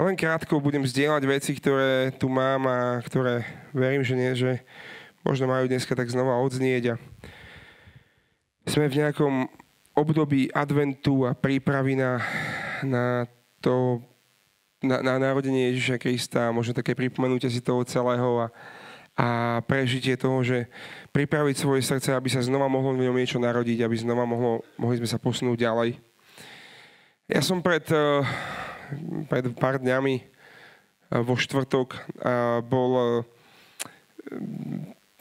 Len krátko budem zdieľať veci, ktoré tu mám a ktoré verím, že nie, že možno majú dneska tak znova odznieť. A sme v nejakom období adventu a prípravy na, na to, na, na narodenie Ježiša Krista, možno také pripomenutie si toho celého a, a prežitie toho, že pripraviť svoje srdce, aby sa znova mohlo v ňom niečo narodiť, aby znova mohlo, mohli sme sa posunúť ďalej. Ja som pred uh, pred pár dňami vo štvrtok bol e,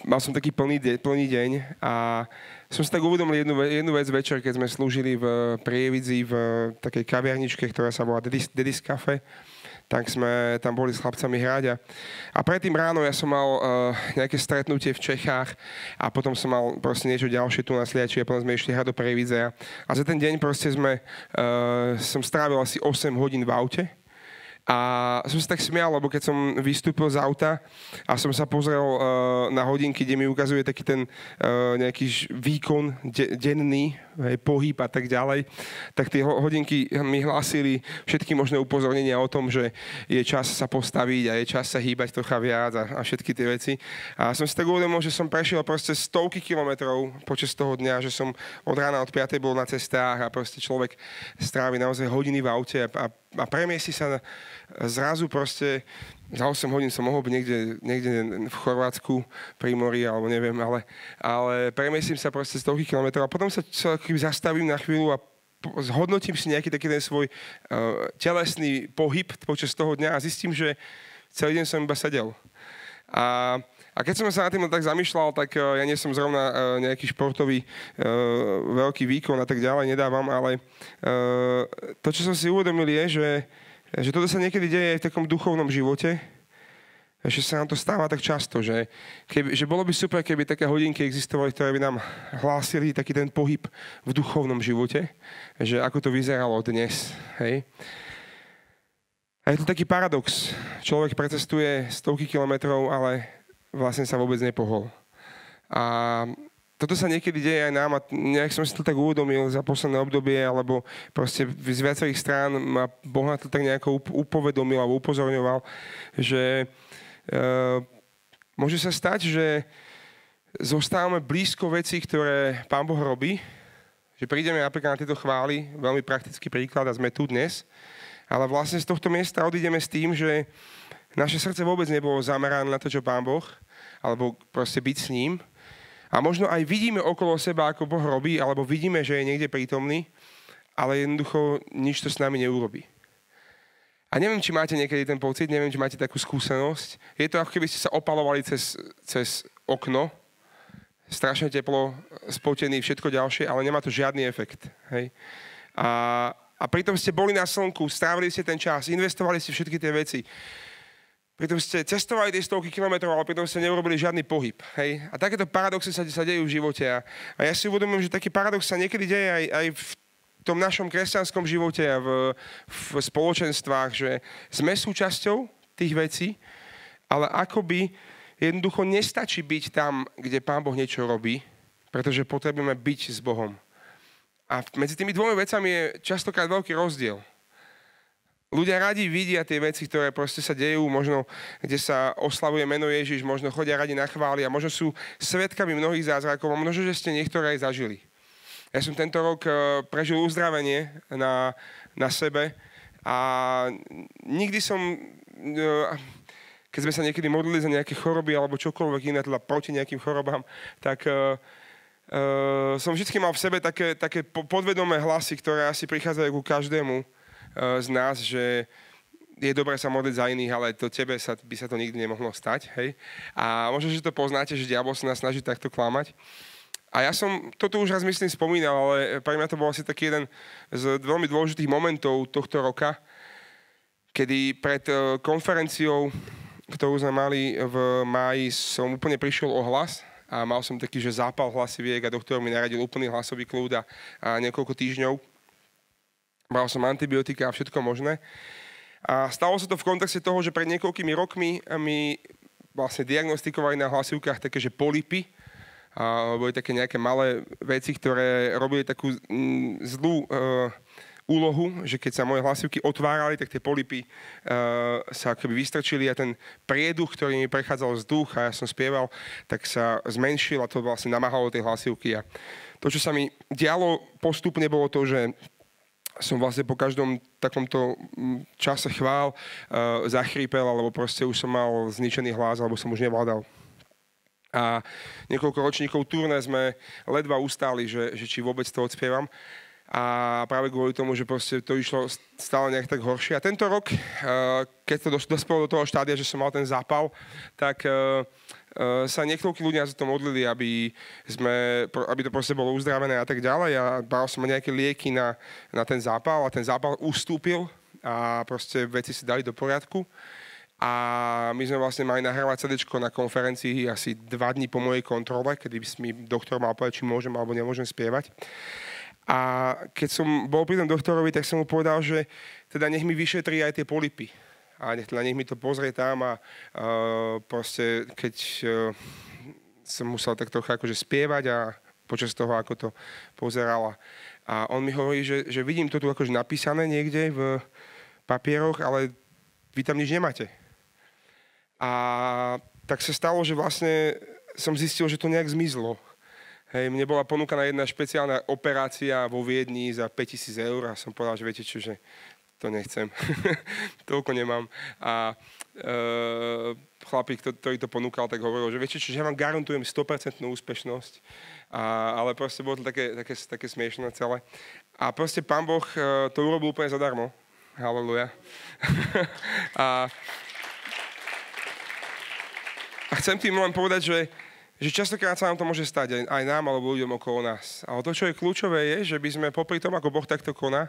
mal som taký plný, de, plný deň a som si tak uvedomil jednu, jednu vec večer, keď sme slúžili v Prievidzi v takej kaviarničke, ktorá sa volá Dedis, Dedis Cafe tak sme tam boli s chlapcami hrať. A, a predtým ráno ja som mal uh, nejaké stretnutie v Čechách a potom som mal proste niečo ďalšie tu na Sliači a potom sme išli hrať do Previdze. A za ten deň proste sme, uh, som strávil asi 8 hodín v aute a som sa tak smial, lebo keď som vystúpil z auta a som sa pozrel uh, na hodinky, kde mi ukazuje taký ten uh, nejaký výkon de- denný, hej, pohyb a tak ďalej, tak tie hodinky mi hlásili všetky možné upozornenia o tom, že je čas sa postaviť a je čas sa hýbať trocha viac a, a všetky tie veci. A som si tak uvedomil, že som prešiel proste stovky kilometrov počas toho dňa, že som od rána od 5. bol na cestách a proste človek strávi naozaj hodiny v aute a, a a premiesi sa zrazu proste, za 8 hodín som mohol byť niekde, niekde v Chorvátsku, pri mori, alebo neviem, ale, ale premiesím sa proste stovky kilometrov a potom sa, sa zastavím na chvíľu a zhodnotím si nejaký taký ten svoj uh, telesný pohyb počas toho dňa a zistím, že celý deň som iba sedel. A a keď som sa na tým tak zamýšľal, tak uh, ja nie som zrovna uh, nejaký športový uh, veľký výkon a tak ďalej, nedávam, ale to, čo som si uvedomil je, že, že toto sa niekedy deje aj v takom duchovnom živote, že sa nám to stáva tak často, že, keby, že bolo by super, keby také hodinky existovali, ktoré by nám hlásili taký ten pohyb v duchovnom živote, že ako to vyzeralo dnes. Hej. A je to taký paradox. Človek precestuje stovky kilometrov, ale vlastne sa vôbec nepohol. A toto sa niekedy deje aj nám a nejak som si to tak uvedomil za posledné obdobie, alebo proste z viacerých strán ma Boh na to tak nejako upovedomil alebo upozorňoval, že e, môže sa stať, že zostávame blízko veci, ktoré Pán Boh robí, že prídeme napríklad na tieto chvály, veľmi praktický príklad a sme tu dnes, ale vlastne z tohto miesta odídeme s tým, že naše srdce vôbec nebolo zamerané na to, čo Pán Boh, alebo proste byť s ním. A možno aj vidíme okolo seba, ako Boh robí, alebo vidíme, že je niekde prítomný, ale jednoducho nič to s nami neurobí. A neviem, či máte niekedy ten pocit, neviem, či máte takú skúsenosť. Je to, ako keby ste sa opalovali cez, cez okno, strašne teplo, spotený, všetko ďalšie, ale nemá to žiadny efekt. Hej? A, a pritom ste boli na slnku, strávili ste ten čas, investovali ste všetky tie veci. Pritom ste cestovali tie stovky kilometrov, ale pritom ste neurobili žiadny pohyb. Hej? A takéto paradoxy sa, sa dejú v živote. A, a ja si uvedomujem, že taký paradox sa niekedy deje aj, aj v tom našom kresťanskom živote a v, v spoločenstvách, že sme súčasťou tých vecí, ale akoby jednoducho nestačí byť tam, kde Pán Boh niečo robí, pretože potrebujeme byť s Bohom. A medzi tými dvomi vecami je častokrát veľký rozdiel. Ľudia radi vidia tie veci, ktoré proste sa dejú, možno kde sa oslavuje meno Ježiš, možno chodia radi na chváli a možno sú svetkami mnohých zázrakov a možno, že ste niektoré aj zažili. Ja som tento rok eh, prežil uzdravenie na, na sebe a nikdy som, eh, keď sme sa niekedy modlili za nejaké choroby alebo čokoľvek iné, teda proti nejakým chorobám, tak uh, som vždy mal v sebe také, také podvedomé hlasy, ktoré asi prichádzajú ku každému z nás, že je dobré sa modliť za iných, ale to tebe sa, by sa to nikdy nemohlo stať. Hej? A možno, že to poznáte, že diabol sa nás snaží takto klamať. A ja som toto už raz myslím spomínal, ale pre mňa to bol asi taký jeden z veľmi dôležitých momentov tohto roka, kedy pred e, konferenciou, ktorú sme mali v máji, som úplne prišiel o hlas a mal som taký, že zápal hlasiviek a doktor mi naradil úplný hlasový kľúd a, a niekoľko týždňov Bral som antibiotika a všetko možné. A stalo sa to v kontexte toho, že pred niekoľkými rokmi mi vlastne diagnostikovali na hlasivkách také, že polipy, a boli také nejaké malé veci, ktoré robili takú mm, zlú uh, úlohu, že keď sa moje hlasivky otvárali, tak tie polipy uh, sa akoby vystrčili a ten prieduch, ktorý mi prechádzal vzduch a ja som spieval, tak sa zmenšil a to vlastne namáhalo tie hlasivky. A to, čo sa mi dialo postupne, bolo to, že som vlastne po každom takomto mm, čase chvál uh, zachrípel, alebo proste už som mal zničený hlas, alebo som už nevládal. A niekoľko ročníkov turné sme ledva ustáli, že, že či vôbec to odspievam a práve kvôli tomu, že proste to išlo stále nejak tak horšie. A tento rok, eh, keď to dospelo do toho štádia, že som mal ten zápal, tak eh, sa niekoľkí ľudia za to modlili, aby, sme, aby to proste bolo uzdravené a tak ďalej. A bral som nejaké lieky na, na ten zápal a ten zápal ustúpil a proste veci si dali do poriadku. A my sme vlastne mali nahrávať CD na konferencii asi dva dní po mojej kontrole, kedy mi doktor mal povedať, či môžem alebo nemôžem spievať. A keď som bol pri tom doktorovi, tak som mu povedal, že teda nech mi vyšetrí aj tie polipy. A nech, teda nech mi to pozrie tam a uh, proste keď uh, som musel tak trochu akože spievať a počas toho, ako to pozerala. A on mi hovorí, že, že vidím to tu akože napísané niekde v papieroch, ale vy tam nič nemáte. A tak sa stalo, že vlastne som zistil, že to nejak zmizlo. Hej, mne bola ponúkaná jedna špeciálna operácia vo Viedni za 5000 eur a som povedal, že viete čo, že to nechcem. Toľko nemám. A e, chlapík, ktorý to ponúkal, tak hovoril, že viete čo, že ja vám garantujem 100% úspešnosť. A, ale proste bolo to také, také, také smiešné celé. A proste pán Boh e, to urobil úplne zadarmo. Halleluja. a, a chcem tým len povedať, že že častokrát sa nám to môže stať aj, aj nám alebo ľuďom okolo nás. Ale to, čo je kľúčové, je, že by sme popri tom, ako Boh takto koná,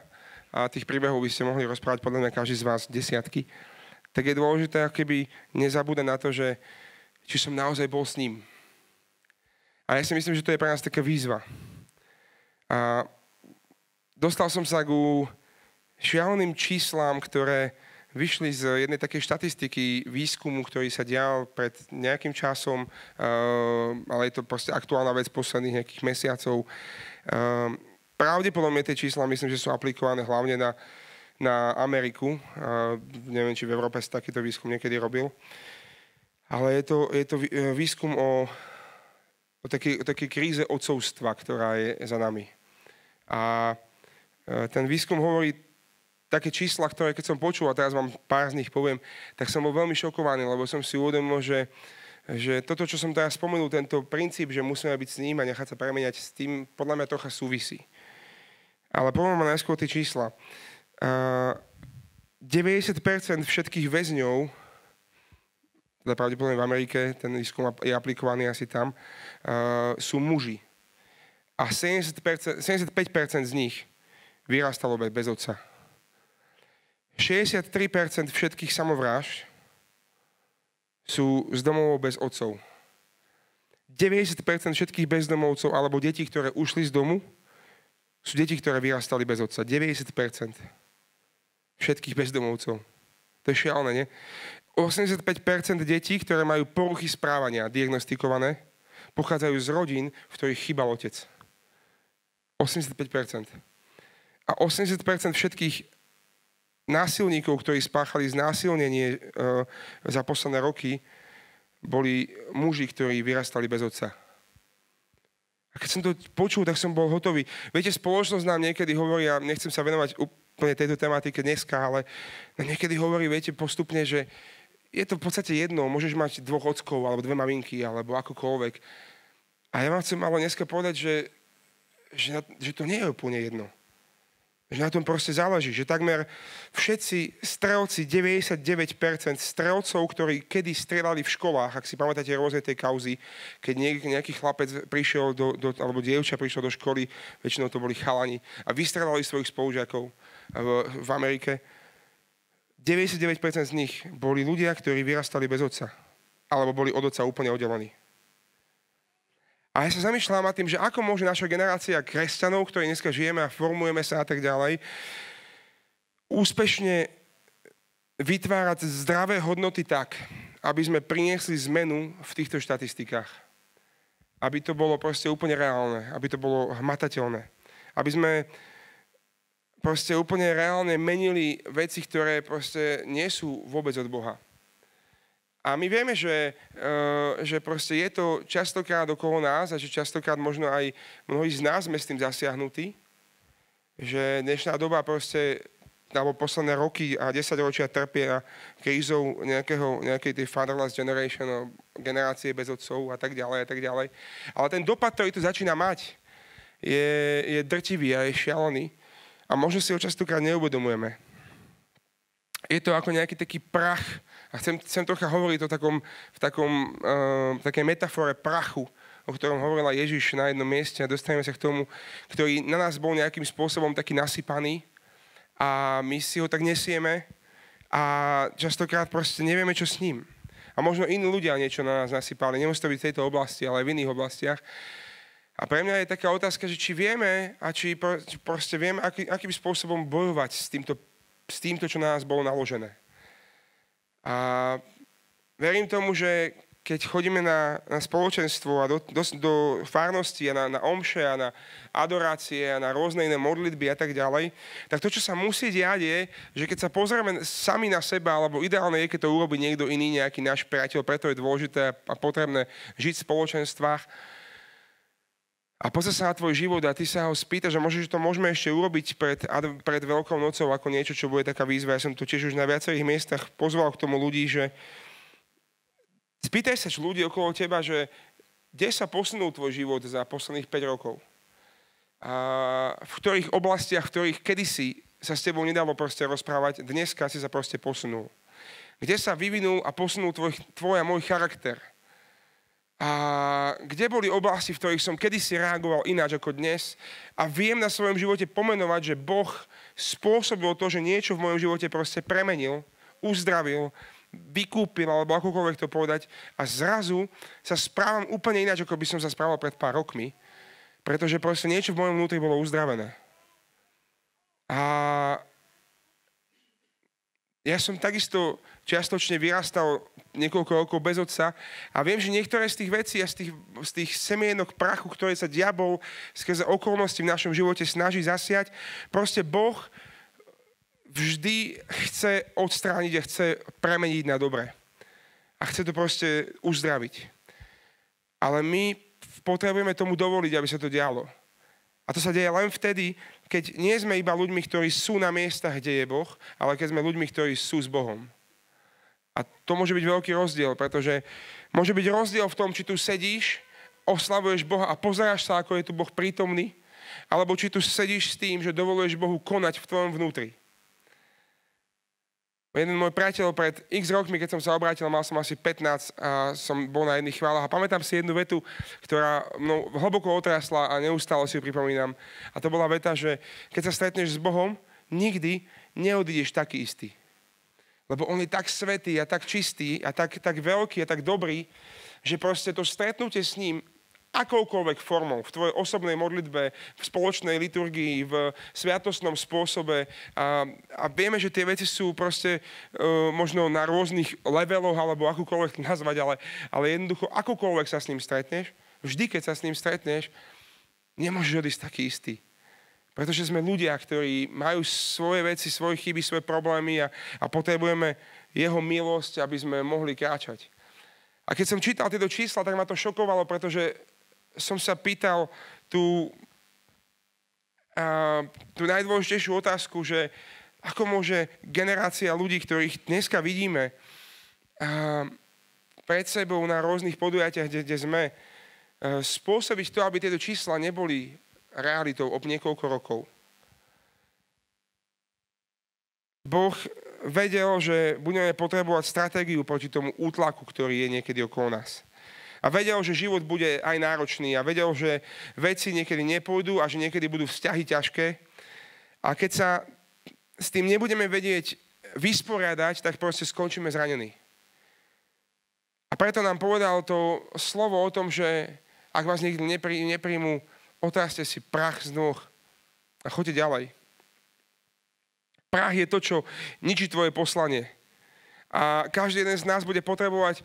a tých príbehov by ste mohli rozprávať podľa mňa každý z vás desiatky, tak je dôležité keby nezabúdať na to, že či som naozaj bol s ním. A ja si myslím, že to je pre nás taká výzva. A dostal som sa ku šialeným číslám, ktoré vyšli z jednej takej štatistiky výskumu, ktorý sa dial pred nejakým časom, uh, ale je to proste aktuálna vec posledných nejakých mesiacov. Pravdepodobne tie čísla myslím, že sú aplikované hlavne na, na Ameriku. Uh, neviem, či v Európe sa takýto výskum niekedy robil. Ale je to, je to výskum o, o takej, o takej kríze odcovstva, ktorá je za nami. A ten výskum hovorí také čísla, ktoré keď som počul, a teraz vám pár z nich poviem, tak som bol veľmi šokovaný, lebo som si uvedomil, že, že toto, čo som teraz spomenul, tento princíp, že musíme byť s ním a nechať sa premeniať, s tým podľa mňa trocha súvisí. Ale vám najskôr tie čísla. Uh, 90% všetkých väzňov, teda pravdepodobne v Amerike, ten výskum je aplikovaný asi tam, uh, sú muži. A 70%, 75% z nich vyrastalo bez otca. 63% všetkých samovrážd sú z domov bez otcov. 90% všetkých bezdomovcov alebo detí, ktoré ušli z domu, sú deti, ktoré vyrastali bez otca. 90% všetkých bezdomovcov. To je šialené, nie? 85% detí, ktoré majú poruchy správania diagnostikované, pochádzajú z rodín, v ktorých chýbal otec. 85%. A 80% všetkých násilníkov, ktorí spáchali znásilnenie uh, za posledné roky, boli muži, ktorí vyrastali bez otca. Keď som to počul, tak som bol hotový. Viete, spoločnosť nám niekedy hovorí, a nechcem sa venovať úplne tejto tematike dneska, ale niekedy hovorí, viete, postupne, že je to v podstate jedno, môžeš mať dvoch ockov, alebo dve maminky, alebo akokoľvek. A ja vám chcem ale dneska povedať, že, že, že to nie je úplne jedno. Že na tom proste záleží, že takmer všetci strelci, 99% strelcov, ktorí kedy strelali v školách, ak si pamätáte rôzne tej kauzy, keď nejaký chlapec prišiel, do, do, alebo dievča prišlo do školy, väčšinou to boli chalani, a vystrelali svojich spolužiakov v, v Amerike, 99% z nich boli ľudia, ktorí vyrastali bez otca. Alebo boli od otca úplne oddelení. A ja sa zamýšľam nad tým, že ako môže naša generácia kresťanov, ktorí dneska žijeme a formujeme sa a tak ďalej, úspešne vytvárať zdravé hodnoty tak, aby sme priniesli zmenu v týchto štatistikách. Aby to bolo proste úplne reálne, aby to bolo hmatateľné. Aby sme proste úplne reálne menili veci, ktoré proste nie sú vôbec od Boha. A my vieme, že, uh, že proste je to častokrát okolo nás a že častokrát možno aj mnohí z nás sme s tým zasiahnutí, že dnešná doba proste alebo posledné roky a 10 ročia trpia krízou nejakého, nejakej tej fatherless generation, generácie bez otcov a tak ďalej a tak ďalej. Ale ten dopad, ktorý tu začína mať, je, je drtivý a je šialený. A možno si ho častokrát neuvedomujeme. Je to ako nejaký taký prach, a chcem, chcem trocha hovoriť o takom, v takom, uh, takej metafore prachu, o ktorom hovorila Ježiš na jednom mieste a dostaneme sa k tomu, ktorý na nás bol nejakým spôsobom taký nasypaný a my si ho tak nesieme a častokrát proste nevieme, čo s ním. A možno iní ľudia niečo na nás nasypali. Nemusí to byť v tejto oblasti, ale aj v iných oblastiach. A pre mňa je taká otázka, že či vieme a či proste vieme, aký, akým spôsobom bojovať s týmto, s týmto, čo na nás bolo naložené. A verím tomu, že keď chodíme na, na spoločenstvo a do, do, do farnosti a na, na omše a na adorácie a na rôzne iné modlitby a tak ďalej, tak to, čo sa musí diať je, že keď sa pozrieme sami na seba, alebo ideálne je, keď to urobí niekto iný, nejaký náš priateľ, preto je dôležité a potrebné žiť v spoločenstvách, a pozri sa na tvoj život a ty sa ho spýtaš, že možno, že to môžeme ešte urobiť pred, pred Veľkou nocou ako niečo, čo bude taká výzva. Ja som tu tiež už na viacerých miestach pozval k tomu ľudí, že spýtaj sa ľudí okolo teba, že kde sa posunul tvoj život za posledných 5 rokov. A v ktorých oblastiach, v ktorých kedysi sa s tebou nedalo proste rozprávať, dneska si sa proste posunul. Kde sa vyvinul a posunul tvoj, tvoj a môj charakter a kde boli oblasti, v ktorých som kedysi reagoval ináč ako dnes a viem na svojom živote pomenovať, že Boh spôsobil to, že niečo v mojom živote proste premenil, uzdravil, vykúpil, alebo akokoľvek to povedať a zrazu sa správam úplne ináč, ako by som sa správal pred pár rokmi, pretože proste niečo v mojom vnútri bolo uzdravené. A ja som takisto čiastočne vyrastal niekoľko rokov bez otca a viem, že niektoré z tých vecí a z tých, z tých semienok prachu, ktoré sa diabol skrze okolnosti v našom živote snaží zasiať, proste Boh vždy chce odstrániť a chce premeniť na dobre. A chce to proste uzdraviť. Ale my potrebujeme tomu dovoliť, aby sa to dialo. A to sa deje len vtedy, keď nie sme iba ľuďmi, ktorí sú na miestach, kde je Boh, ale keď sme ľuďmi, ktorí sú s Bohom. A to môže byť veľký rozdiel, pretože môže byť rozdiel v tom, či tu sedíš, oslavuješ Boha a pozeráš sa, ako je tu Boh prítomný, alebo či tu sedíš s tým, že dovoluješ Bohu konať v tvojom vnútri. Jeden môj priateľ pred x rokmi, keď som sa obrátil, mal som asi 15 a som bol na jedných chválach a pamätám si jednu vetu, ktorá mnou hlboko otrasla a neustále si ju pripomínam. A to bola veta, že keď sa stretneš s Bohom, nikdy neodídeš taký istý. Lebo On je tak svetý a tak čistý a tak, tak veľký a tak dobrý, že proste to stretnutie s ním akoukoľvek formou, v tvojej osobnej modlitbe, v spoločnej liturgii, v sviatostnom spôsobe. A, a vieme, že tie veci sú proste uh, možno na rôznych leveloch, alebo akúkoľvek nazvať, ale, ale jednoducho akúkoľvek sa s ním stretneš, vždy, keď sa s ním stretneš, nemôžeš odísť taký istý. Pretože sme ľudia, ktorí majú svoje veci, svoje chyby, svoje problémy a, a potrebujeme jeho milosť, aby sme mohli kráčať. A keď som čítal tieto čísla, tak ma to šokovalo, pretože som sa pýtal tú, a, tú najdôležitejšiu otázku, že ako môže generácia ľudí, ktorých dneska vidíme a, pred sebou na rôznych podujatiach, kde, kde sme, spôsobiť to, aby tieto čísla neboli realitou ob niekoľko rokov. Boh vedel, že budeme potrebovať stratégiu proti tomu útlaku, ktorý je niekedy okolo nás. A vedel, že život bude aj náročný a vedel, že veci niekedy nepôjdu a že niekedy budú vzťahy ťažké. A keď sa s tým nebudeme vedieť vysporiadať, tak proste skončíme zranení. A preto nám povedal to slovo o tom, že ak vás niekto neprí, nepríjmu, otraste si prach z nôh a choďte ďalej. Prach je to, čo ničí tvoje poslanie. A každý jeden z nás bude potrebovať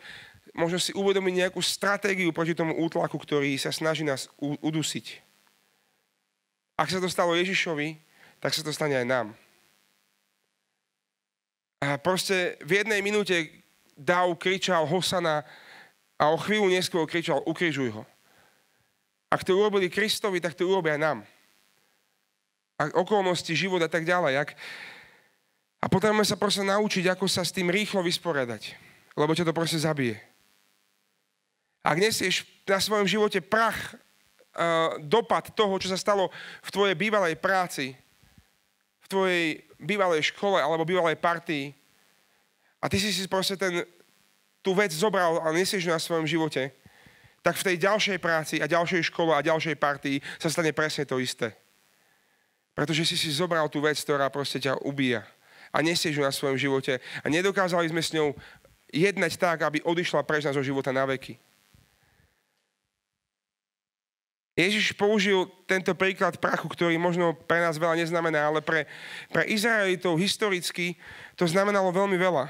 možno si uvedomiť nejakú stratégiu proti tomu útlaku, ktorý sa snaží nás udusiť. Ak sa to stalo Ježišovi, tak sa to stane aj nám. A proste v jednej minúte Dav kričal Hosana a o chvíľu neskôr kričal ukrižuj ho. Ak to urobili Kristovi, tak to urobia nám. A okolnosti, život a tak ďalej. Ak... A potrebujeme sa proste naučiť, ako sa s tým rýchlo vysporiadať. Lebo ťa to proste zabije. Ak nesieš na svojom živote prach, uh, dopad toho, čo sa stalo v tvojej bývalej práci, v tvojej bývalej škole alebo bývalej partii a ty si si proste ten, tú vec zobral a nesieš na svojom živote, tak v tej ďalšej práci a ďalšej škole a ďalšej partii sa stane presne to isté. Pretože si si zobral tú vec, ktorá proste ťa ubíja a nesieš ju na svojom živote a nedokázali sme s ňou jednať tak, aby odišla preč zo života na veky. Ježiš použil tento príklad prachu, ktorý možno pre nás veľa neznamená, ale pre, pre Izraelitov historicky to znamenalo veľmi veľa.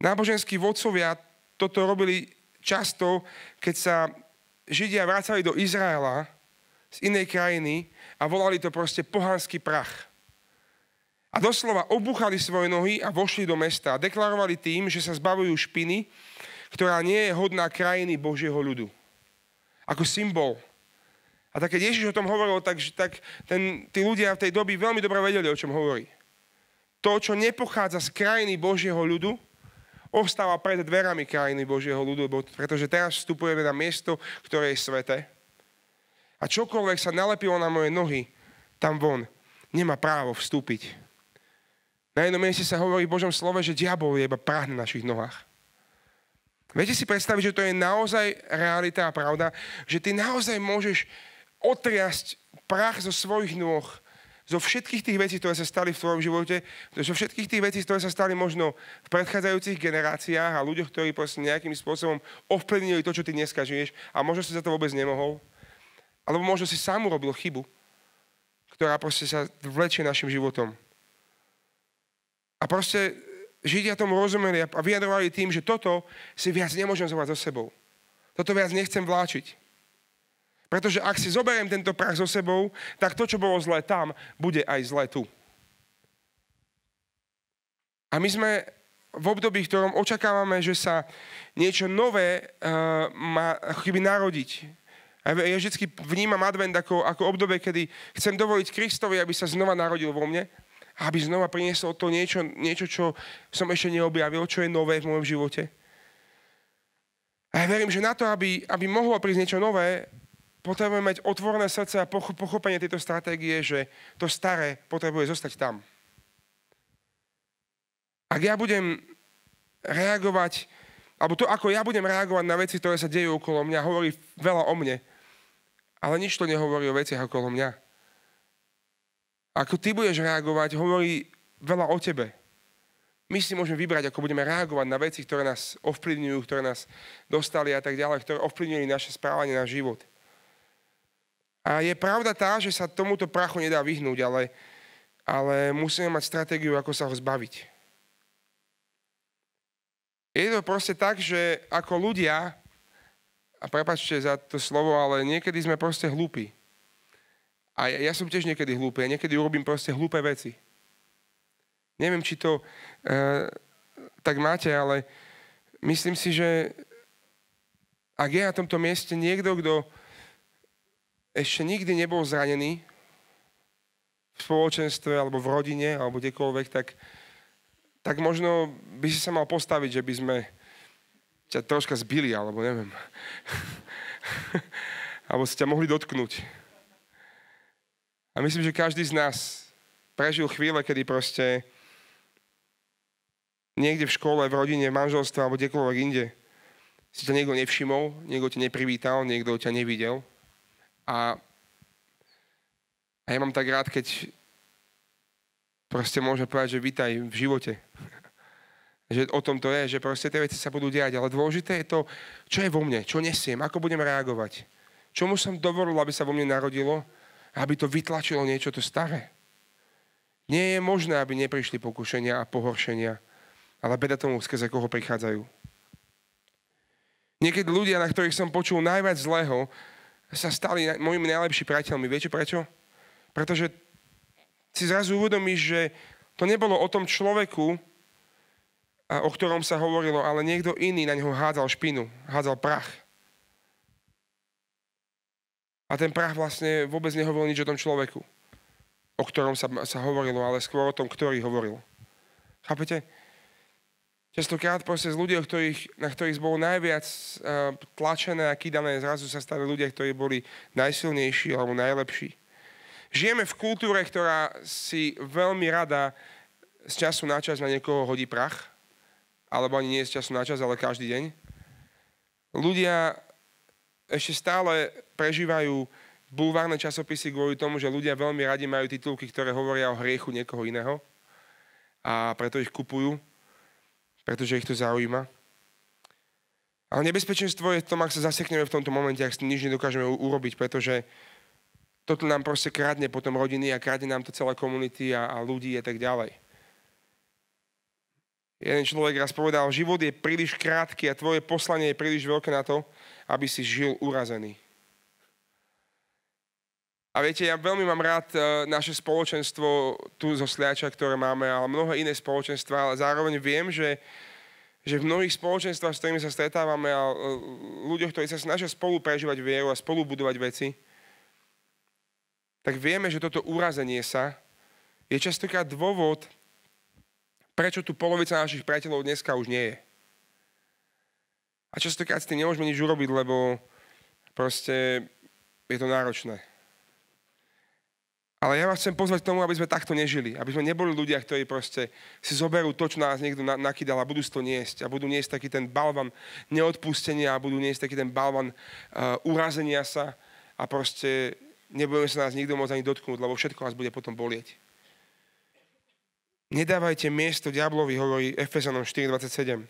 Náboženskí vodcovia toto robili často, keď sa Židia vracali do Izraela z inej krajiny a volali to proste pohanský prach. A doslova obuchali svoje nohy a vošli do mesta a deklarovali tým, že sa zbavujú špiny, ktorá nie je hodná krajiny Božieho ľudu ako symbol. A tak keď Ježiš o tom hovoril, tak, tak ten, tí ľudia v tej doby veľmi dobre vedeli, o čom hovorí. To, čo nepochádza z krajiny Božieho ľudu, ostáva pred dverami krajiny Božieho ľudu, pretože teraz vstupujeme na miesto, ktoré je sveté. A čokoľvek sa nalepilo na moje nohy, tam von, nemá právo vstúpiť. Na jednom mieste sa hovorí v Božom slove, že diabol je iba prah na našich nohách. Viete si predstaviť, že to je naozaj realita a pravda, že ty naozaj môžeš otriasť prach zo svojich nôh, zo všetkých tých vecí, ktoré sa stali v tvojom živote, zo všetkých tých vecí, ktoré sa stali možno v predchádzajúcich generáciách a ľuďoch, ktorí proste nejakým spôsobom ovplyvnili to, čo ty dneska žiješ a možno si za to vôbec nemohol. Alebo možno si sám urobil chybu, ktorá proste sa vlečie našim životom. A proste Židia tomu rozumeli a vyjadrovali tým, že toto si viac nemôžem zobrať so sebou. Toto viac nechcem vláčiť. Pretože ak si zoberiem tento prach so sebou, tak to, čo bolo zlé tam, bude aj zlé tu. A my sme v období, v ktorom očakávame, že sa niečo nové uh, má chyby narodiť. A ja vždy vnímam advent ako, ako obdobie, kedy chcem dovoliť Kristovi, aby sa znova narodil vo mne aby znova priniesol to niečo, niečo, čo som ešte neobjavil, čo je nové v mojom živote. A ja verím, že na to, aby, aby mohlo prísť niečo nové, potrebujeme mať otvorené srdce a pochopenie tejto stratégie, že to staré potrebuje zostať tam. Ak ja budem reagovať, alebo to, ako ja budem reagovať na veci, ktoré sa dejú okolo mňa, hovorí veľa o mne, ale nič to nehovorí o veciach okolo mňa. Ako ty budeš reagovať, hovorí veľa o tebe. My si môžeme vybrať, ako budeme reagovať na veci, ktoré nás ovplyvňujú, ktoré nás dostali a tak ďalej, ktoré ovplyvňujú naše správanie, náš život. A je pravda tá, že sa tomuto prachu nedá vyhnúť, ale, ale musíme mať stratégiu, ako sa ho zbaviť. Je to proste tak, že ako ľudia, a prepačte za to slovo, ale niekedy sme proste hlúpi. A ja, ja som tiež niekedy hlúpy. Ja niekedy urobím proste hlúpe veci. Neviem, či to uh, tak máte, ale myslím si, že ak je na tomto mieste niekto, kto ešte nikdy nebol zranený v spoločenstve, alebo v rodine, alebo kdekoľvek, tak, tak možno by si sa mal postaviť, že by sme ťa troška zbili, alebo neviem. alebo si ťa mohli dotknúť. A myslím, že každý z nás prežil chvíle, kedy proste niekde v škole, v rodine, v manželstve alebo kdekoľvek inde si to niekto nevšimol, niekto ťa neprivítal, niekto ťa nevidel. A, a ja mám tak rád, keď proste môžem povedať, že vítaj v živote. že o tom to je, že proste tie veci sa budú diať. Ale dôležité je to, čo je vo mne, čo nesiem, ako budem reagovať. Čomu som dovolil, aby sa vo mne narodilo aby to vytlačilo niečo to staré. Nie je možné, aby neprišli pokušenia a pohoršenia, ale beda tomu, skrze koho prichádzajú. Niekedy ľudia, na ktorých som počul najviac zlého, sa stali mojimi najlepší priateľmi. Viete prečo? Pretože si zrazu uvedomíš, že to nebolo o tom človeku, o ktorom sa hovorilo, ale niekto iný na neho hádzal špinu, hádzal prach. A ten prach vlastne vôbec nehovoril nič o tom človeku, o ktorom sa, sa hovorilo, ale skôr o tom, ktorý hovoril. Chápete? Častokrát proste z ľudí, ktorých, na ktorých bolo najviac uh, tlačené a kydané, zrazu sa stali ľudia, ktorí boli najsilnejší alebo najlepší. Žijeme v kultúre, ktorá si veľmi rada z času na čas na niekoho hodí prach, alebo ani nie z času na čas, ale každý deň. Ľudia ešte stále prežívajú bulvárne časopisy kvôli tomu, že ľudia veľmi radi majú titulky, ktoré hovoria o hriechu niekoho iného a preto ich kupujú, pretože ich to zaujíma. Ale nebezpečenstvo je v tom, ak sa zasekneme v tomto momente, ak nič nedokážeme urobiť, pretože toto nám proste kradne potom rodiny a kradne nám to celé komunity a, a ľudí a tak ďalej. Jeden človek raz povedal, život je príliš krátky a tvoje poslanie je príliš veľké na to, aby si žil urazený. A viete, ja veľmi mám rád e, naše spoločenstvo tu zo Sliača, ktoré máme, ale mnohé iné spoločenstva, ale zároveň viem, že, že v mnohých spoločenstvách, s ktorými sa stretávame a e, ľuďoch, ktorí sa snažia spolu prežívať vieru a spolu budovať veci, tak vieme, že toto urazenie sa je častokrát dôvod, prečo tu polovica našich priateľov dneska už nie je. A častokrát s tým nemôžeme nič urobiť, lebo proste je to náročné. Ale ja vás chcem pozvať k tomu, aby sme takto nežili. Aby sme neboli ľudia, ktorí proste si zoberú to, čo nás niekto nakydal a budú to niesť. A budú niesť taký ten balvan neodpustenia a budú niesť taký ten balvan uh, urazenia sa a proste nebudeme sa nás nikto môcť ani dotknúť, lebo všetko vás bude potom bolieť. Nedávajte miesto diablovi, hovorí Efezanom 4.27.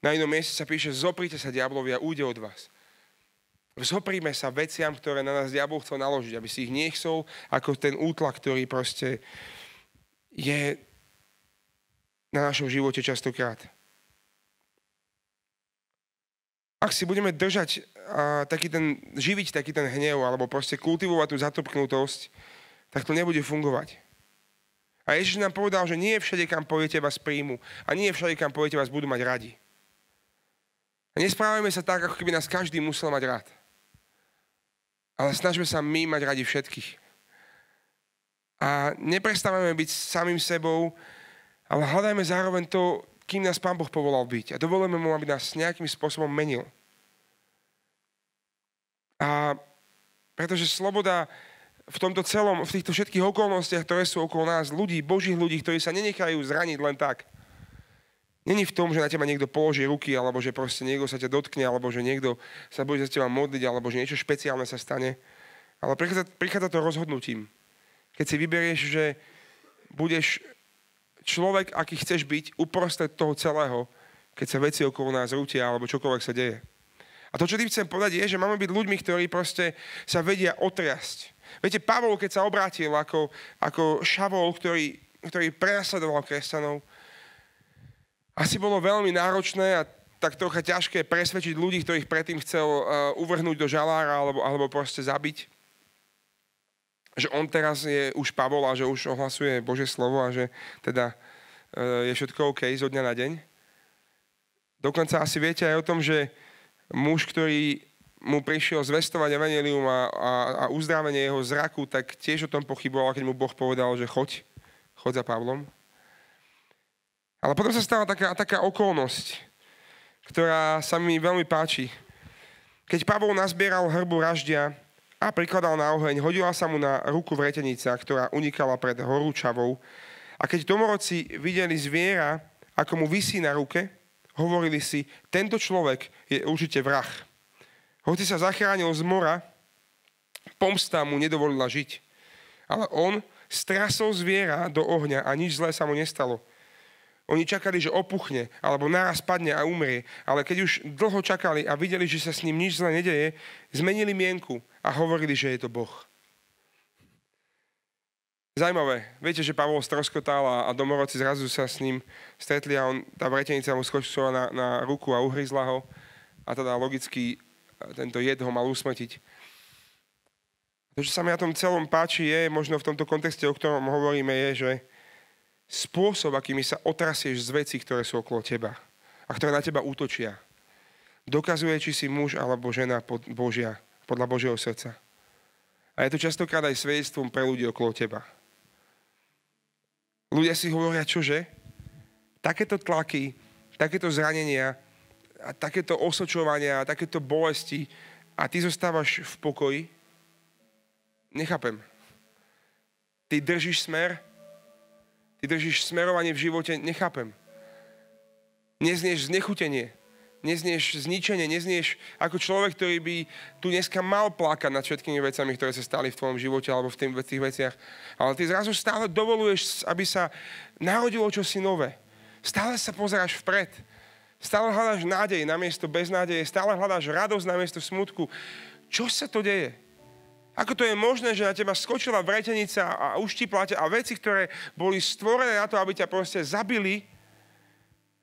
Na inom mieste sa píše, zoprite sa diablovi a újde od vás. Zopríme sa veciam, ktoré na nás diabol chcel naložiť, aby si ich nechcel ako ten útlak, ktorý proste je na našom živote častokrát. Ak si budeme držať a, taký ten, živiť taký ten hnev alebo proste kultivovať tú zatopknutosť, tak to nebude fungovať. A Ježiš nám povedal, že nie všade, kam pôjdete, vás príjmu. A nie všade, kam pôjdete, vás budú mať radi. A nesprávajme sa tak, ako keby nás každý musel mať rád. Ale snažme sa my mať radi všetkých. A neprestávame byť samým sebou, ale hľadajme zároveň to, kým nás Pán Boh povolal byť. A dovolujeme mu, aby nás nejakým spôsobom menil. A pretože sloboda v tomto celom, v týchto všetkých okolnostiach, ktoré sú okolo nás, ľudí, božích ľudí, ktorí sa nenechajú zraniť len tak. Není v tom, že na teba niekto položí ruky, alebo že proste niekto sa ťa dotkne, alebo že niekto sa bude za teba modliť, alebo že niečo špeciálne sa stane. Ale prichádza, prichádza to rozhodnutím. Keď si vyberieš, že budeš človek, aký chceš byť uprostred toho celého, keď sa veci okolo nás rútia alebo čokoľvek sa deje. A to, čo tým chcem povedať, je, že máme byť ľuďmi, ktorí proste sa vedia otriasť. Viete, Pavol, keď sa obrátil ako, ako šavol, ktorý, ktorý prenasledoval kresťanov, asi bolo veľmi náročné a tak trocha ťažké presvedčiť ľudí, ktorých predtým chcel uh, uvrhnúť do žalára alebo, alebo proste zabiť že on teraz je už Pavol a že už ohlasuje Bože slovo a že teda e, je všetko OK zo dňa na deň. Dokonca asi viete aj o tom, že muž, ktorý mu prišiel zvestovať evanelium a, a, a uzdravenie jeho zraku, tak tiež o tom pochyboval, keď mu Boh povedal, že choď, choď za Pavlom. Ale potom sa stala taká, taká okolnosť, ktorá sa mi veľmi páči. Keď Pavol nazbieral hrbu raždia, a prikladal na oheň. Hodila sa mu na ruku vretenica, ktorá unikala pred horúčavou. A keď domorodci videli zviera, ako mu vysí na ruke, hovorili si, tento človek je určite vrah. Hoci sa zachránil z mora, pomsta mu nedovolila žiť. Ale on strasol zviera do ohňa a nič zlé sa mu nestalo. Oni čakali, že opuchne, alebo náraz padne a umrie. Ale keď už dlho čakali a videli, že sa s ním nič zle nedeje, zmenili mienku a hovorili, že je to Boh. Zajímavé. Viete, že Pavol stroskotal a, a domorodci zrazu sa s ním stretli a on, tá vretenica mu skočila na, na ruku a uhryzla ho. A teda logicky tento jed ho mal usmrtiť. To, čo sa mi na tom celom páči, je, možno v tomto kontexte, o ktorom hovoríme, je, že spôsob, akými sa otrasieš z vecí, ktoré sú okolo teba a ktoré na teba útočia, dokazuje, či si muž alebo žena pod Božia, podľa Božieho srdca. A je to častokrát aj svedectvom pre ľudí okolo teba. Ľudia si hovoria, čože? Takéto tlaky, takéto zranenia, a takéto osočovania, a takéto bolesti a ty zostávaš v pokoji, nechápem. Ty držíš smer, ty smerovanie v živote, nechápem. Neznieš znechutenie, neznieš zničenie, neznieš ako človek, ktorý by tu dneska mal plakať nad všetkými vecami, ktoré sa stali v tvojom živote alebo v tých veciach. Ale ty zrazu stále dovoluješ, aby sa narodilo čosi nové. Stále sa pozeráš vpred. Stále hľadáš nádej na miesto beznádeje, stále hľadáš radosť na miesto smutku. Čo sa to deje? Ako to je možné, že na teba skočila vretenica a uštipla ťa a veci, ktoré boli stvorené na to, aby ťa proste zabili,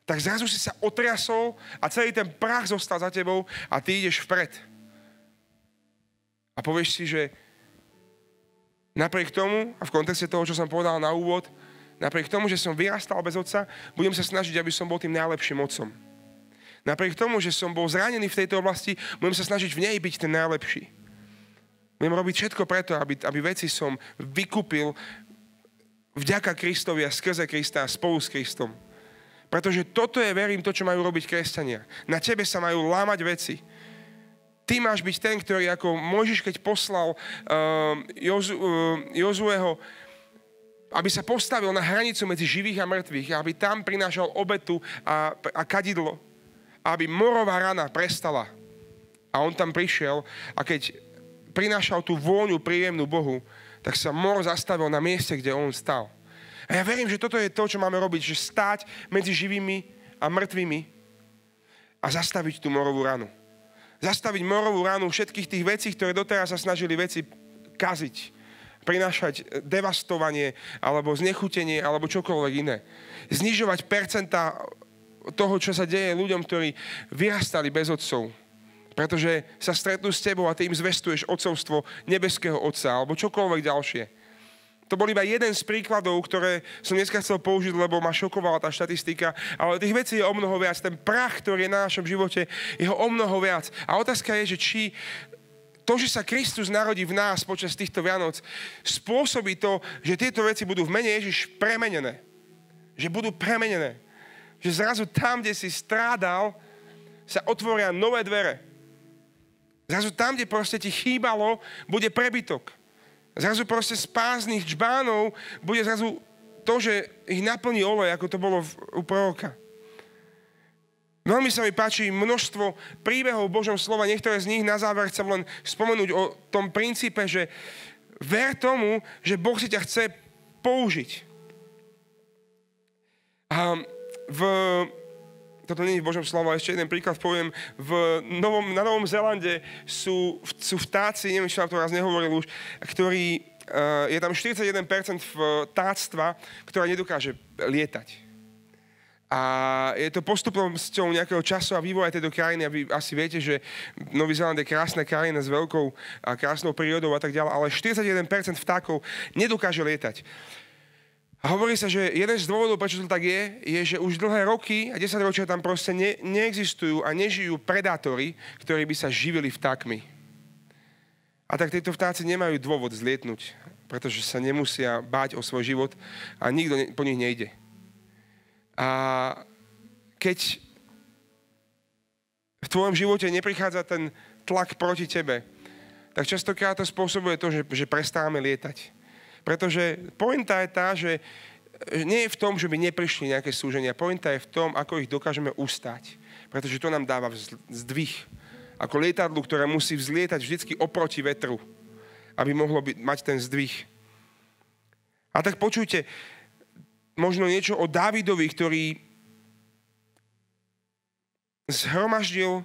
tak zrazu si sa otriasol a celý ten prach zostal za tebou a ty ideš vpred. A povieš si, že napriek tomu, a v kontexte toho, čo som povedal na úvod, napriek tomu, že som vyrastal bez otca, budem sa snažiť, aby som bol tým najlepším otcom. Napriek tomu, že som bol zranený v tejto oblasti, budem sa snažiť v nej byť ten najlepší. Budem robiť všetko preto, aby, aby veci som vykúpil vďaka Kristovi a skrze Krista a spolu s Kristom. Pretože toto je, verím, to, čo majú robiť kresťania. Na tebe sa majú lámať veci. Ty máš byť ten, ktorý ako Mojžiš, keď poslal uh, Jozu, uh, Jozueho, aby sa postavil na hranicu medzi živých a mŕtvych, aby tam prinášal obetu a, a kadidlo aby morová rana prestala. A on tam prišiel a keď prinášal tú vôňu príjemnú Bohu, tak sa mor zastavil na mieste, kde on stal. A ja verím, že toto je to, čo máme robiť, že stáť medzi živými a mŕtvými a zastaviť tú morovú ranu. Zastaviť morovú ranu všetkých tých vecí, ktoré doteraz sa snažili veci kaziť, prinášať devastovanie, alebo znechutenie, alebo čokoľvek iné. Znižovať percentá toho, čo sa deje ľuďom, ktorí vyrastali bez otcov. Pretože sa stretnú s tebou a ty im zvestuješ otcovstvo nebeského otca alebo čokoľvek ďalšie. To bol iba jeden z príkladov, ktoré som dneska chcel použiť, lebo ma šokovala tá štatistika, ale tých vecí je o mnoho viac. Ten prach, ktorý je na našom živote, je ho o mnoho viac. A otázka je, že či to, že sa Kristus narodí v nás počas týchto Vianoc, spôsobí to, že tieto veci budú v mene Ježiš premenené. Že budú premenené že zrazu tam, kde si strádal, sa otvoria nové dvere. Zrazu tam, kde proste ti chýbalo, bude prebytok. Zrazu proste z páznych čbánov bude zrazu to, že ich naplní olej, ako to bolo u proroka. Veľmi sa mi páči množstvo príbehov v Božom slova. Niektoré z nich na záver chcem len spomenúť o tom princípe, že ver tomu, že Boh si ťa chce použiť. A v, toto nie je v Božom slovo, ešte jeden príklad poviem, v Novom, na Novom Zelande sú, sú vtáci, neviem, vám to raz nehovoril už, ktorí, uh, je tam 41% vtáctva, ktorá nedokáže lietať. A je to postupnosťou nejakého času a vývoja tejto krajiny. A vy asi viete, že Nový Zeland je krásna krajina s veľkou a krásnou prírodou a tak ďalej, ale 41% vtákov nedokáže lietať. A hovorí sa, že jeden z dôvodov, prečo to tak je, je, že už dlhé roky a 10 ročia tam proste ne, neexistujú a nežijú predátory, ktorí by sa živili vtákmi. A tak tieto vtáci nemajú dôvod zlietnúť, pretože sa nemusia báť o svoj život a nikto ne, po nich nejde. A keď v tvojom živote neprichádza ten tlak proti tebe, tak častokrát to spôsobuje to, že, že prestávame lietať. Pretože pointa je tá, že nie je v tom, že by neprišli nejaké súženia. Pointa je v tom, ako ich dokážeme ustať. Pretože to nám dáva zdvih. Ako lietadlu, ktoré musí vzlietať vždycky oproti vetru, aby mohlo byť, mať ten zdvih. A tak počujte, možno niečo o Dávidovi, ktorý zhromaždil,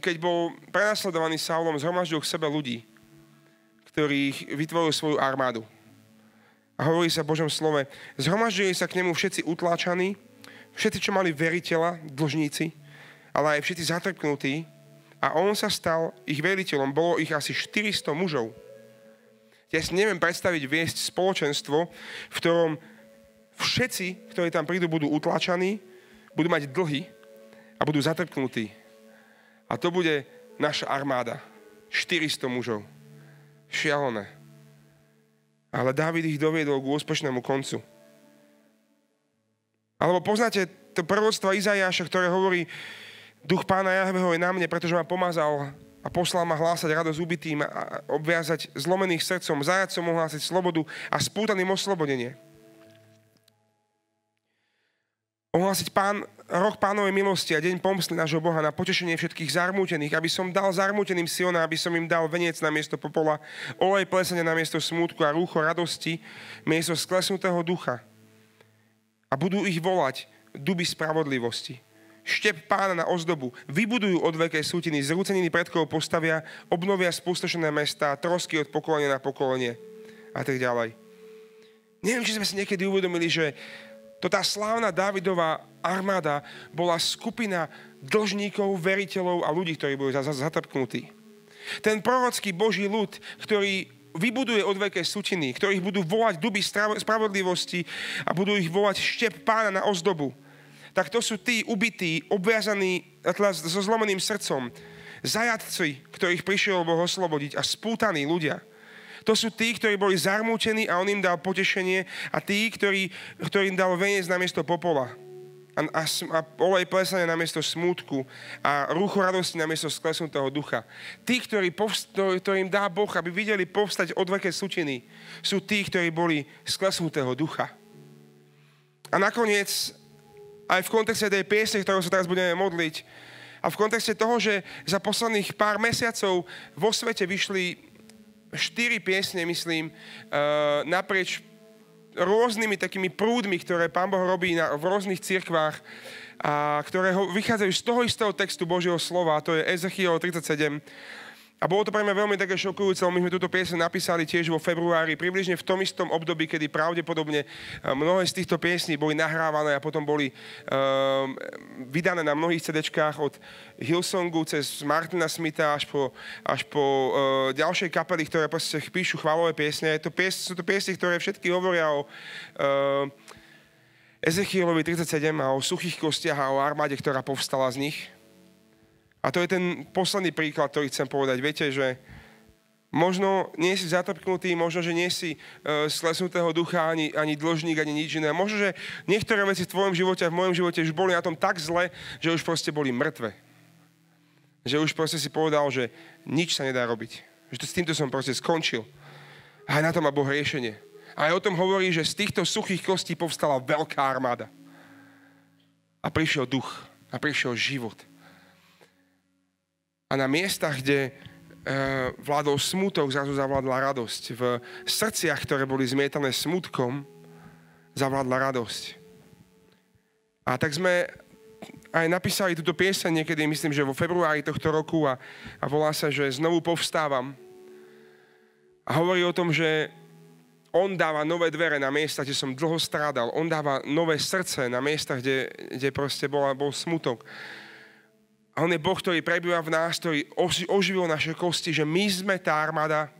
keď bol prenasledovaný Saulom, zhromaždil k sebe ľudí ktorý vytvoril svoju armádu. A hovorí sa v Božom slove, zhromaždili sa k nemu všetci utláčaní, všetci, čo mali veriteľa, dlžníci, ale aj všetci zatrpnutí a on sa stal ich veliteľom. Bolo ich asi 400 mužov. Ja si neviem predstaviť viesť spoločenstvo, v ktorom všetci, ktorí tam prídu, budú utlačaní, budú mať dlhy a budú zatrpknutí. A to bude naša armáda. 400 mužov. Šialené. Ale Dávid ich doviedol k úspešnému koncu. Alebo poznáte to proroctvo Izajáša, ktoré hovorí, duch pána Jahveho je na mne, pretože ma pomazal a poslal ma hlásať radosť ubitým a obviazať zlomených srdcom, zajacom ohlásiť slobodu a spútaným oslobodenie. Ohlásiť pán, rok pánovej milosti a deň pomsty nášho Boha na potešenie všetkých zarmútených, aby som dal zarmúteným Siona, aby som im dal veniec na miesto popola, olej plesania na miesto smútku a rúcho radosti, miesto sklesnutého ducha. A budú ich volať duby spravodlivosti. Štep pána na ozdobu, vybudujú odveké sútiny, zrúceniny predkov postavia, obnovia spustošené mesta, trosky od pokolenia na pokolenie a tak ďalej. Neviem, či sme si niekedy uvedomili, že to tá slávna Dávidová armáda bola skupina dlžníkov, veriteľov a ľudí, ktorí boli zatrpknutí. Ten prorocký Boží ľud, ktorý vybuduje odveké sutiny, ktorých budú volať duby spravodlivosti a budú ich volať štep pána na ozdobu, tak to sú tí ubití, obviazaní so zlomeným srdcom, zajatci, ktorých prišiel Boh oslobodiť a spútaní ľudia – to sú tí, ktorí boli zarmútení a on im dal potešenie a tí, ktorí, ktorým dal veniec na miesto popola a, a, a olej plesania na miesto smútku a rucho radosti na miesto sklesnutého ducha. Tí, ktorí ktorým dá Boh, aby videli povstať odveké sutiny, sú tí, ktorí boli sklesnutého ducha. A nakoniec, aj v kontexte tej piesne, ktorou sa teraz budeme modliť, a v kontexte toho, že za posledných pár mesiacov vo svete vyšli štyri piesne, myslím, uh, naprieč rôznymi takými prúdmi, ktoré Pán Boh robí na, v rôznych cirkvách a ktoré vychádzajú z toho istého textu Božieho slova, a to je Ezechiel 37. A bolo to pre mňa veľmi také šokujúce, my sme túto piesň napísali tiež vo februári, približne v tom istom období, kedy pravdepodobne eh, mnohé z týchto piesní boli nahrávané a potom boli um, vydané na mnohých CD-čkách od Hillsongu cez Martina Smitha až po, až po uh, ďalšej kapely, ktoré proste píšu chválové piesne. To pies, sú to piesne, ktoré všetky hovoria o uh, Ezechielovi 37 a o suchých kostiach a o armáde, ktorá povstala z nich. A to je ten posledný príklad, ktorý chcem povedať. Viete, že možno nie si zatrpknutý, možno, že nie si uh, slesnutého ducha, ani, ani dlžník, ani nič iné. Možno, že niektoré veci v tvojom živote a v mojom živote už boli na tom tak zle, že už proste boli mŕtve. Že už proste si povedal, že nič sa nedá robiť. Že to, s týmto som proste skončil. A na to má Boh riešenie. A aj o tom hovorí, že z týchto suchých kostí povstala veľká armáda. A prišiel duch. A prišiel život a na miestach, kde e, vládol smutok, zrazu zavládla radosť. V srdciach, ktoré boli zmietané smutkom, zavládla radosť. A tak sme aj napísali túto pieseň niekedy, myslím, že vo februári tohto roku a, a volá sa, že znovu povstávam. A hovorí o tom, že on dáva nové dvere na miesta, kde som dlho strádal. On dáva nové srdce na miesta, kde, kde proste bol, bol smutok. A on je Boh, ktorý prebýva v nás, ktorý oživil naše kosti, že my sme tá armáda.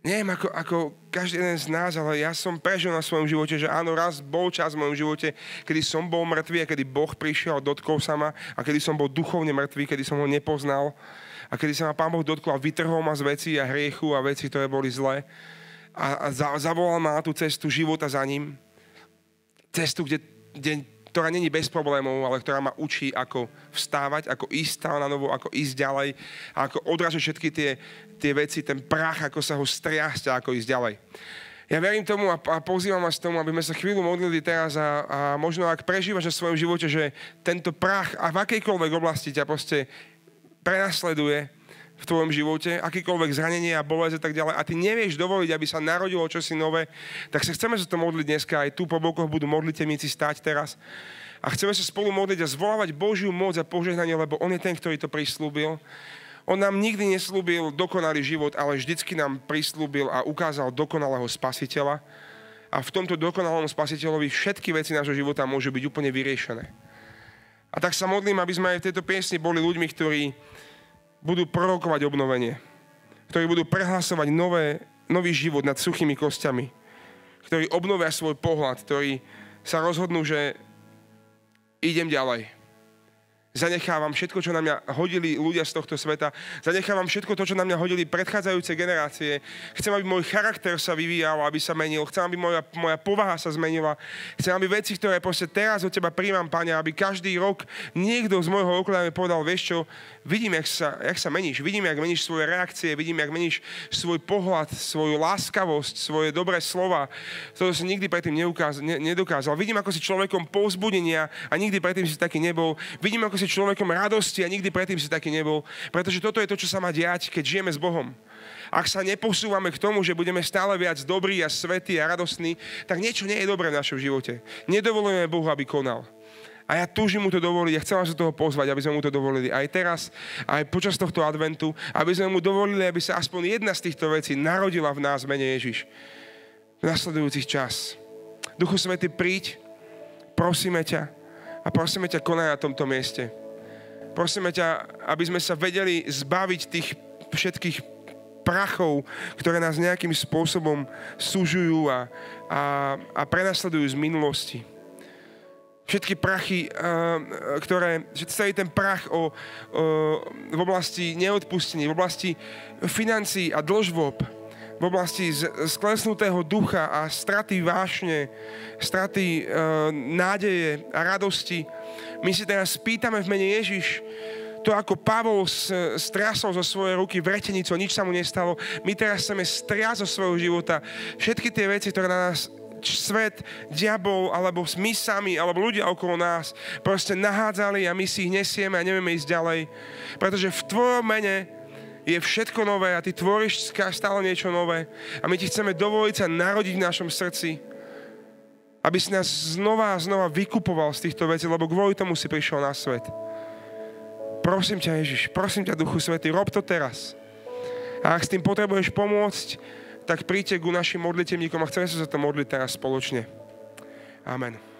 Neviem ako, ako každý jeden z nás, ale ja som prežil na svojom živote, že áno, raz bol čas v mojom živote, kedy som bol mŕtvý a kedy Boh prišiel a dotkol sa ma a kedy som bol duchovne mŕtvý, kedy som ho nepoznal a kedy sa ma Pán Boh dotkol a vytrhol ma z veci a hriechu a veci, ktoré boli zlé a, a za, zavolal ma na tú cestu života za ním. Cestu, kde, kde ktorá není bez problémov, ale ktorá ma učí, ako vstávať, ako ísť stále na novo, ako ísť ďalej, ako odražať všetky tie, tie veci, ten prach, ako sa ho striasť a ako ísť ďalej. Ja verím tomu a, a pozývam vás tomu, aby sme sa chvíľu modlili teraz a, a možno ak prežívaš v svojom živote, že tento prach a v akejkoľvek oblasti ťa proste prenasleduje, v tvojom živote, akýkoľvek zranenie a bolesť a tak ďalej, a ty nevieš dovoliť, aby sa narodilo čosi nové, tak sa chceme sa to modliť dneska. Aj tu po bokoch budú modlitevníci stáť teraz. A chceme sa spolu modliť a zvolávať Božiu moc a požehnanie, lebo On je ten, ktorý to prislúbil. On nám nikdy neslúbil dokonalý život, ale vždycky nám prislúbil a ukázal dokonalého spasiteľa. A v tomto dokonalom spasiteľovi všetky veci nášho života môžu byť úplne vyriešené. A tak sa modlím, aby sme aj v tejto piesni boli ľuďmi, ktorí budú prorokovať obnovenie. Ktorí budú prehlasovať nové, nový život nad suchými kostiami. Ktorí obnovia svoj pohľad, ktorí sa rozhodnú, že idem ďalej Zanechávam všetko, čo na mňa hodili ľudia z tohto sveta. Zanechávam všetko to, čo na mňa hodili predchádzajúce generácie. Chcem, aby môj charakter sa vyvíjal, aby sa menil. Chcem, aby moja, moja povaha sa zmenila. Chcem, aby veci, ktoré proste teraz od teba príjmam, Pane, aby každý rok niekto z môjho okolia mi povedal, vieš čo, vidím, jak sa, jak sa meníš. Vidím, jak meníš svoje reakcie, vidím, jak meníš svoj pohľad, svoju láskavosť, svoje dobré slova. To si nikdy predtým neukázal, ne, nedokázal. Vidím, ako si človekom povzbudenia a nikdy predtým si taký nebol. Vidím, ako si si človekom radosti a nikdy predtým si taký nebol. Pretože toto je to, čo sa má diať, keď žijeme s Bohom. Ak sa neposúvame k tomu, že budeme stále viac dobrí a svetí a radostní, tak niečo nie je dobré v našom živote. Nedovolujeme Bohu, aby konal. A ja túžim mu to dovoliť, ja chcem vás do toho pozvať, aby sme mu to dovolili aj teraz, aj počas tohto adventu, aby sme mu dovolili, aby sa aspoň jedna z týchto vecí narodila v nás mene Ježiš. V nasledujúcich čas. Duchu Svety, príď, prosíme ťa, a prosíme ťa, konaj na tomto mieste. Prosíme ťa, aby sme sa vedeli zbaviť tých všetkých prachov, ktoré nás nejakým spôsobom súžujú a, a, a prenasledujú z minulosti. Všetky prachy, ktoré, celý ten prach o, o, v oblasti neodpustení, v oblasti financií a dlžvob, v oblasti sklesnutého ducha a straty vášne, straty e, nádeje a radosti. My si teraz pýtame v mene Ježiš, to ako Pavol striasol zo svojej ruky vretenicu, nič sa mu nestalo. My teraz chceme striasť zo svojho života všetky tie veci, ktoré na nás svet, diabol, alebo my sami, alebo ľudia okolo nás proste nahádzali a my si ich nesieme a nevieme ísť ďalej. Pretože v Tvojom mene je všetko nové a Ty tvoríš stále niečo nové. A my Ti chceme dovoliť sa narodiť v našom srdci, aby si nás znova a znova vykupoval z týchto vecí, lebo kvôli tomu si prišiel na svet. Prosím ťa, Ježiš, prosím ťa, Duchu Svety, rob to teraz. A ak s tým potrebuješ pomôcť, tak príďte ku našim modlitevníkom a chceme sa za to modliť teraz spoločne. Amen.